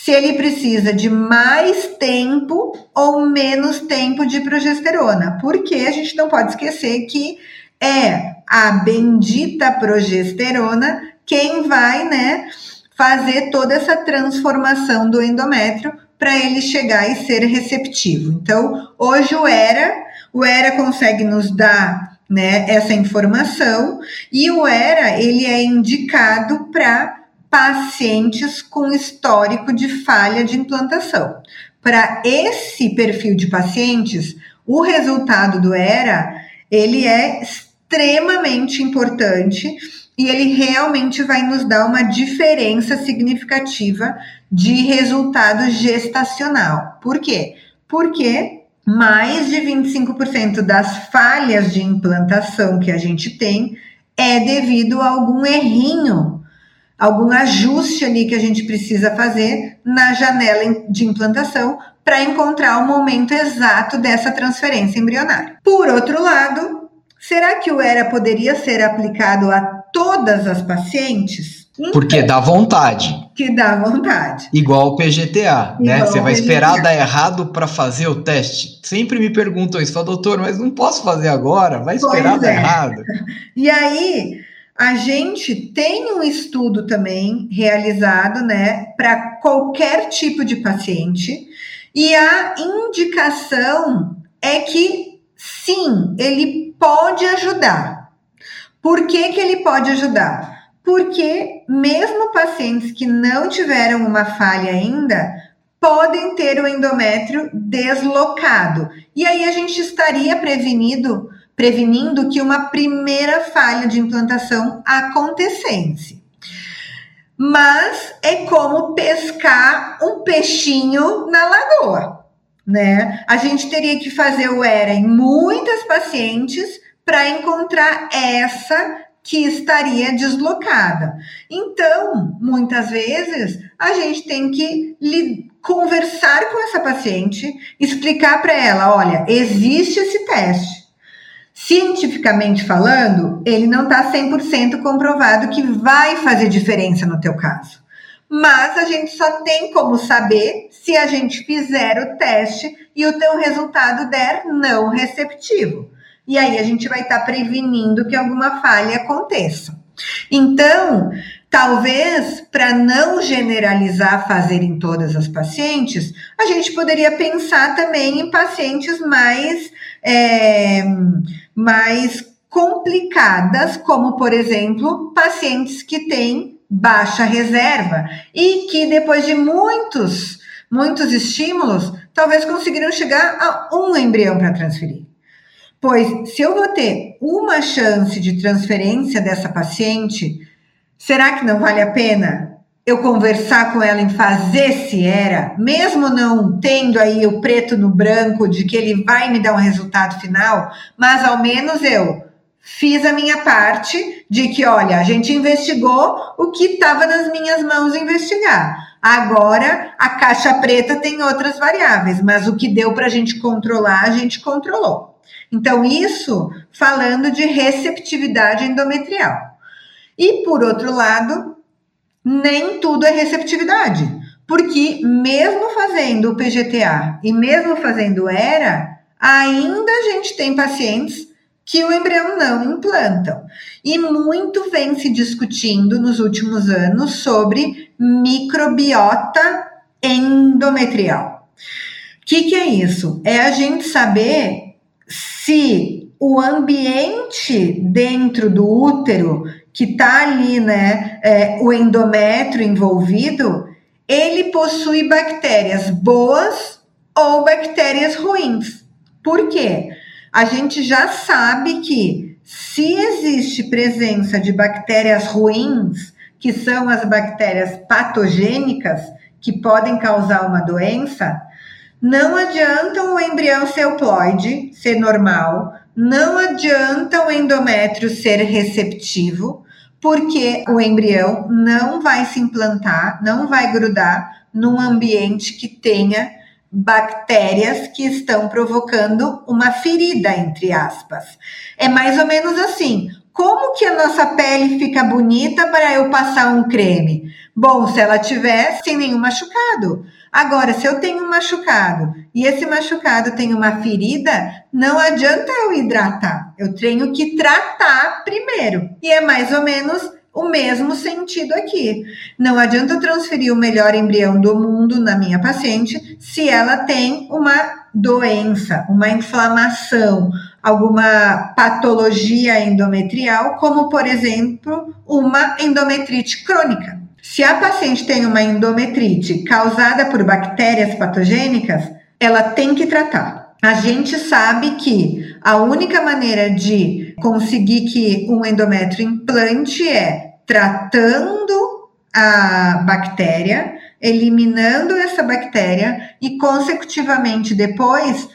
se ele precisa de mais tempo ou menos tempo de progesterona, porque a gente não pode esquecer que é a bendita progesterona quem vai, né, fazer toda essa transformação do endométrio para ele chegar e ser receptivo. Então, hoje o ERA, o ERA consegue nos dar, né, essa informação e o ERA ele é indicado para pacientes com histórico de falha de implantação. Para esse perfil de pacientes, o resultado do ERA ele é extremamente importante e ele realmente vai nos dar uma diferença significativa de resultado gestacional. Por quê? Porque mais de 25% das falhas de implantação que a gente tem é devido a algum errinho algum ajuste ali que a gente precisa fazer na janela de implantação para encontrar o momento exato dessa transferência embrionária. Por outro lado, será que o ERA poderia ser aplicado a todas as pacientes? Então, Porque dá vontade. Que dá vontade. Igual o PGTA, né? Você vai esperar dar errado para fazer o teste. Sempre me perguntam isso, falo, doutor, mas não posso fazer agora, vai esperar pois dar é. errado. E aí, a gente tem um estudo também realizado, né, para qualquer tipo de paciente, e a indicação é que sim, ele pode ajudar. Por que, que ele pode ajudar? Porque mesmo pacientes que não tiveram uma falha ainda, podem ter o endométrio deslocado. E aí a gente estaria prevenido prevenindo que uma primeira falha de implantação acontecesse. Mas é como pescar um peixinho na lagoa, né? A gente teria que fazer o ERA em muitas pacientes para encontrar essa que estaria deslocada. Então, muitas vezes, a gente tem que conversar com essa paciente, explicar para ela: olha, existe esse teste cientificamente falando, ele não está 100% comprovado que vai fazer diferença no teu caso. Mas a gente só tem como saber se a gente fizer o teste e o teu resultado der não receptivo. E aí a gente vai estar tá prevenindo que alguma falha aconteça. Então, talvez para não generalizar fazer em todas as pacientes, a gente poderia pensar também em pacientes mais é, mais complicadas, como por exemplo, pacientes que têm baixa reserva e que depois de muitos, muitos estímulos, talvez conseguiram chegar a um embrião para transferir. Pois se eu vou ter uma chance de transferência dessa paciente, será que não vale a pena eu conversar com ela em fazer se era, mesmo não tendo aí o preto no branco de que ele vai me dar um resultado final, mas ao menos eu fiz a minha parte de que, olha, a gente investigou o que estava nas minhas mãos investigar. Agora a caixa preta tem outras variáveis, mas o que deu para a gente controlar, a gente controlou. Então, isso falando de receptividade endometrial. E por outro lado, nem tudo é receptividade. Porque mesmo fazendo o PGTA e mesmo fazendo ERA, ainda a gente tem pacientes que o embrião não implantam. E muito vem se discutindo nos últimos anos sobre microbiota endometrial. O que, que é isso? É a gente saber se o ambiente dentro do útero que está ali, né, é, o endométrio envolvido, ele possui bactérias boas ou bactérias ruins. Por quê? A gente já sabe que se existe presença de bactérias ruins, que são as bactérias patogênicas, que podem causar uma doença, não adianta o embrião ser euploide, ser normal, não adianta o endométrio ser receptivo, porque o embrião não vai se implantar, não vai grudar num ambiente que tenha bactérias que estão provocando uma ferida, entre aspas. É mais ou menos assim. Como que a nossa pele fica bonita para eu passar um creme? Bom, se ela tiver sem nenhum machucado. Agora, se eu tenho um machucado e esse machucado tem uma ferida, não adianta eu hidratar. Eu tenho que tratar primeiro. E é mais ou menos o mesmo sentido aqui. Não adianta eu transferir o melhor embrião do mundo na minha paciente se ela tem uma doença, uma inflamação, alguma patologia endometrial, como por exemplo, uma endometrite crônica. Se a paciente tem uma endometrite causada por bactérias patogênicas, ela tem que tratar. A gente sabe que a única maneira de conseguir que um endométrio implante é tratando a bactéria, eliminando essa bactéria e, consecutivamente, depois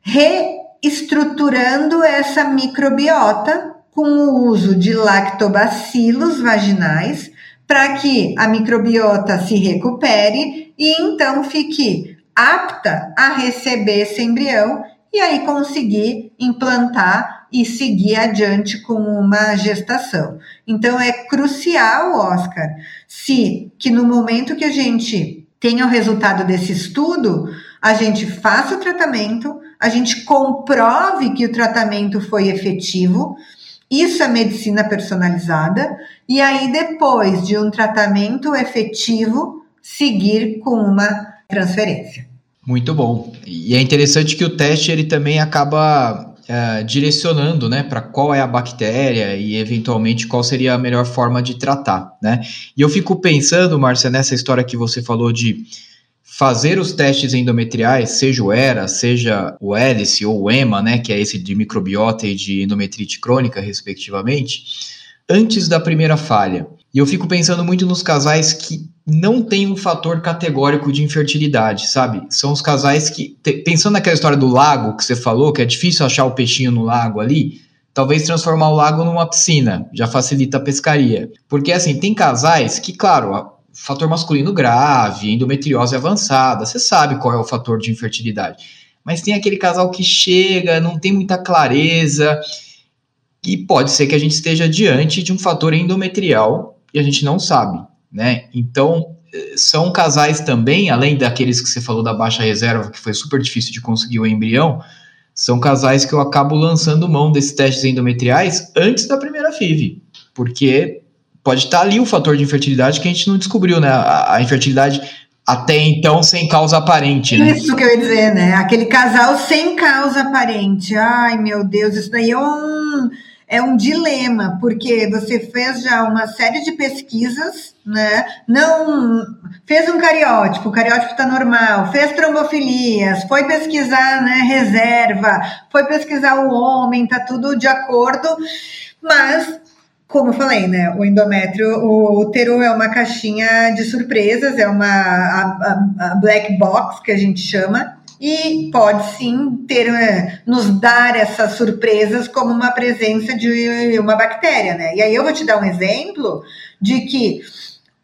reestruturando essa microbiota com o uso de lactobacilos vaginais para que a microbiota se recupere e então fique apta a receber esse embrião e aí conseguir implantar e seguir adiante com uma gestação. Então é crucial, Oscar, se que no momento que a gente tenha o resultado desse estudo, a gente faça o tratamento, a gente comprove que o tratamento foi efetivo. Isso é medicina personalizada. E aí, depois de um tratamento efetivo, seguir com uma transferência. Muito bom. E é interessante que o teste ele também acaba uh, direcionando, né, para qual é a bactéria e eventualmente qual seria a melhor forma de tratar, né? E eu fico pensando, Márcia, nessa história que você falou de fazer os testes endometriais, seja o ERA, seja o hélice ou o EMA, né, que é esse de microbiota e de endometrite crônica, respectivamente, antes da primeira falha. E eu fico pensando muito nos casais que não têm um fator categórico de infertilidade, sabe? São os casais que, pensando naquela história do lago que você falou, que é difícil achar o peixinho no lago ali, talvez transformar o lago numa piscina já facilita a pescaria. Porque assim, tem casais que, claro, fator masculino grave, endometriose avançada, você sabe qual é o fator de infertilidade. Mas tem aquele casal que chega, não tem muita clareza, e pode ser que a gente esteja diante de um fator endometrial e a gente não sabe, né? Então, eh, são casais também, além daqueles que você falou da baixa reserva, que foi super difícil de conseguir o embrião, são casais que eu acabo lançando mão desses testes endometriais antes da primeira FIV, porque pode estar ali o fator de infertilidade que a gente não descobriu, né? A, a infertilidade até então sem causa aparente, né? Isso que eu ia dizer, né? Aquele casal sem causa aparente. Ai, meu Deus, isso daí é um, é um dilema, porque você fez já uma série de pesquisas, né? Não fez um cariótipo, o cariótipo está normal, fez trombofilias, foi pesquisar né, reserva, foi pesquisar o homem, tá tudo de acordo, mas como eu falei, né? O endométrio, o útero é uma caixinha de surpresas, é uma a, a, a black box que a gente chama, e pode sim ter é, nos dar essas surpresas como uma presença de uma bactéria, né? E aí eu vou te dar um exemplo de que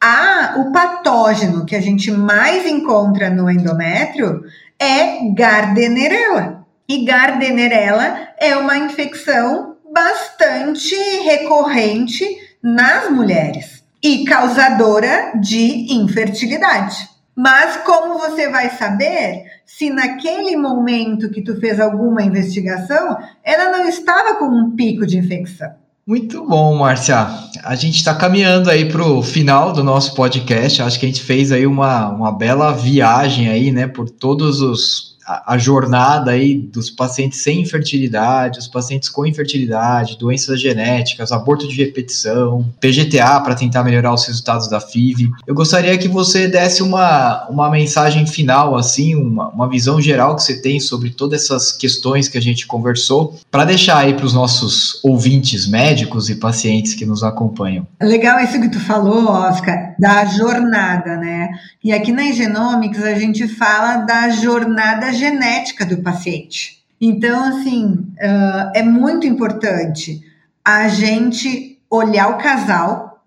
a, o patógeno que a gente mais encontra no endométrio é Gardnerella. E Gardnerella é uma infecção bastante recorrente nas mulheres e causadora de infertilidade. Mas como você vai saber se naquele momento que tu fez alguma investigação, ela não estava com um pico de infecção? Muito bom, Márcia. A gente está caminhando aí para o final do nosso podcast. Acho que a gente fez aí uma, uma bela viagem aí, né, por todos os a, jornada aí dos pacientes sem infertilidade, os pacientes com infertilidade, doenças genéticas, aborto de repetição, PGTA para tentar melhorar os resultados da FIV. Eu gostaria que você desse uma, uma mensagem final, assim, uma, uma visão geral que você tem sobre todas essas questões que a gente conversou, para deixar aí para os nossos ouvintes médicos e pacientes que nos acompanham. Legal isso que tu falou, Oscar, da jornada, né? E aqui na Genomics a gente fala da jornada genética do paciente. Então, assim, uh, é muito importante a gente olhar o casal.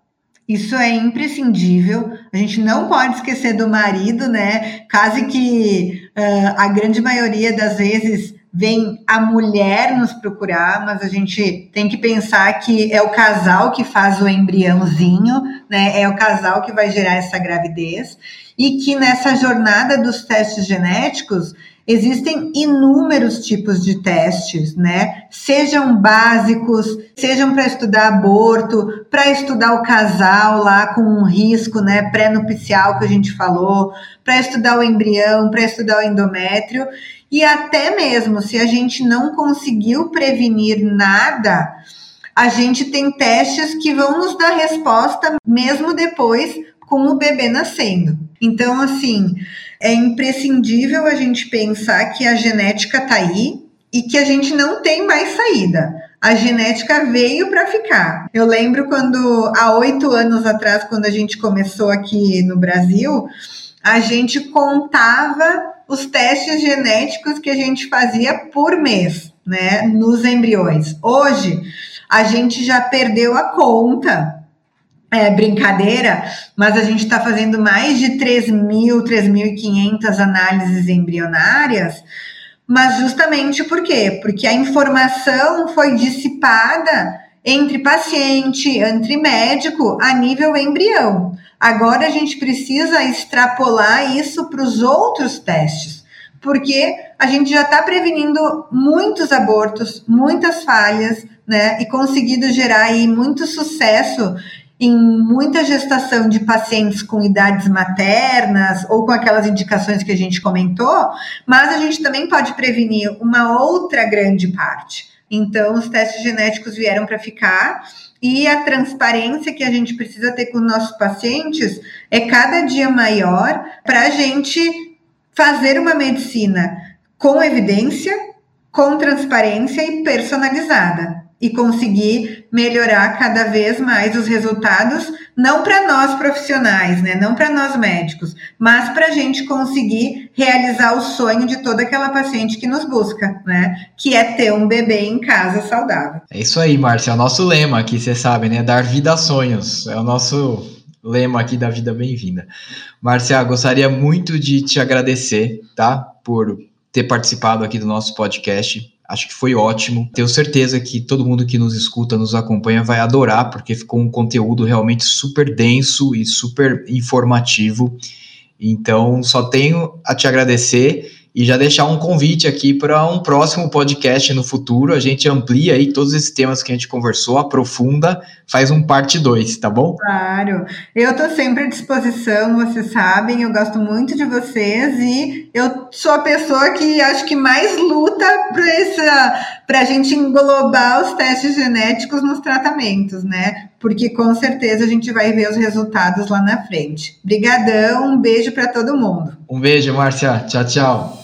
Isso é imprescindível. A gente não pode esquecer do marido, né? Caso que uh, a grande maioria das vezes vem a mulher nos procurar, mas a gente tem que pensar que é o casal que faz o embriãozinho, né? É o casal que vai gerar essa gravidez e que nessa jornada dos testes genéticos Existem inúmeros tipos de testes, né? Sejam básicos, sejam para estudar aborto, para estudar o casal lá com um risco, né, pré-nupcial que a gente falou, para estudar o embrião, para estudar o endométrio, e até mesmo se a gente não conseguiu prevenir nada, a gente tem testes que vão nos dar resposta mesmo depois com o bebê nascendo. Então, assim, é imprescindível a gente pensar que a genética está aí e que a gente não tem mais saída. A genética veio para ficar. Eu lembro quando, há oito anos atrás, quando a gente começou aqui no Brasil, a gente contava os testes genéticos que a gente fazia por mês, né, nos embriões. Hoje, a gente já perdeu a conta é brincadeira, mas a gente está fazendo mais de 3.000, 3.500 análises embrionárias, mas justamente por quê? Porque a informação foi dissipada entre paciente, entre médico, a nível embrião. Agora a gente precisa extrapolar isso para os outros testes, porque a gente já está prevenindo muitos abortos, muitas falhas, né? E conseguido gerar aí muito sucesso em muita gestação de pacientes com idades maternas ou com aquelas indicações que a gente comentou, mas a gente também pode prevenir uma outra grande parte. Então, os testes genéticos vieram para ficar e a transparência que a gente precisa ter com os nossos pacientes é cada dia maior para a gente fazer uma medicina com evidência, com transparência e personalizada e conseguir melhorar cada vez mais os resultados, não para nós profissionais, né? Não para nós médicos, mas para a gente conseguir realizar o sonho de toda aquela paciente que nos busca, né? Que é ter um bebê em casa saudável. É isso aí, Márcia. É o nosso lema aqui, você sabe, né? Dar vida a sonhos. É o nosso lema aqui da Vida Bem-vinda. Márcia, gostaria muito de te agradecer, tá? Por ter participado aqui do nosso podcast. Acho que foi ótimo. Tenho certeza que todo mundo que nos escuta, nos acompanha, vai adorar, porque ficou um conteúdo realmente super denso e super informativo. Então, só tenho a te agradecer e já deixar um convite aqui para um próximo podcast no futuro. A gente amplia aí todos esses temas que a gente conversou, aprofunda, faz um parte 2, tá bom? Claro. Eu estou sempre à disposição, vocês sabem, eu gosto muito de vocês e eu sou a pessoa que acho que mais luta para a gente englobar os testes genéticos nos tratamentos, né? Porque com certeza a gente vai ver os resultados lá na frente. Obrigadão, um beijo para todo mundo. Um beijo, Márcia. Tchau, tchau.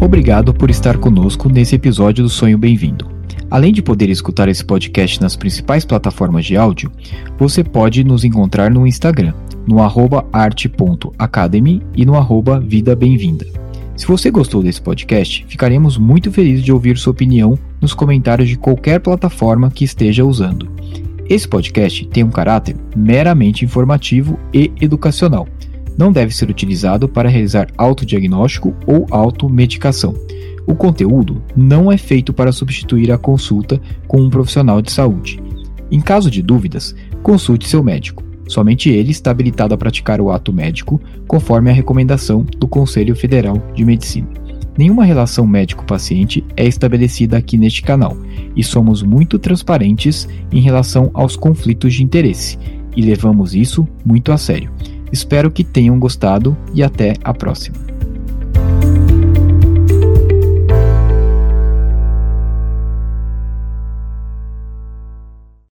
Obrigado por estar conosco nesse episódio do Sonho Bem-vindo. Além de poder escutar esse podcast nas principais plataformas de áudio, você pode nos encontrar no Instagram, no arte.academy e no arroba Vida Bem-vinda. Se você gostou desse podcast, ficaremos muito felizes de ouvir sua opinião nos comentários de qualquer plataforma que esteja usando. Esse podcast tem um caráter meramente informativo e educacional não deve ser utilizado para realizar autodiagnóstico ou automedicação. O conteúdo não é feito para substituir a consulta com um profissional de saúde. Em caso de dúvidas, consulte seu médico. Somente ele está habilitado a praticar o ato médico, conforme a recomendação do Conselho Federal de Medicina. Nenhuma relação médico-paciente é estabelecida aqui neste canal e somos muito transparentes em relação aos conflitos de interesse e levamos isso muito a sério. Espero que tenham gostado e até a próxima.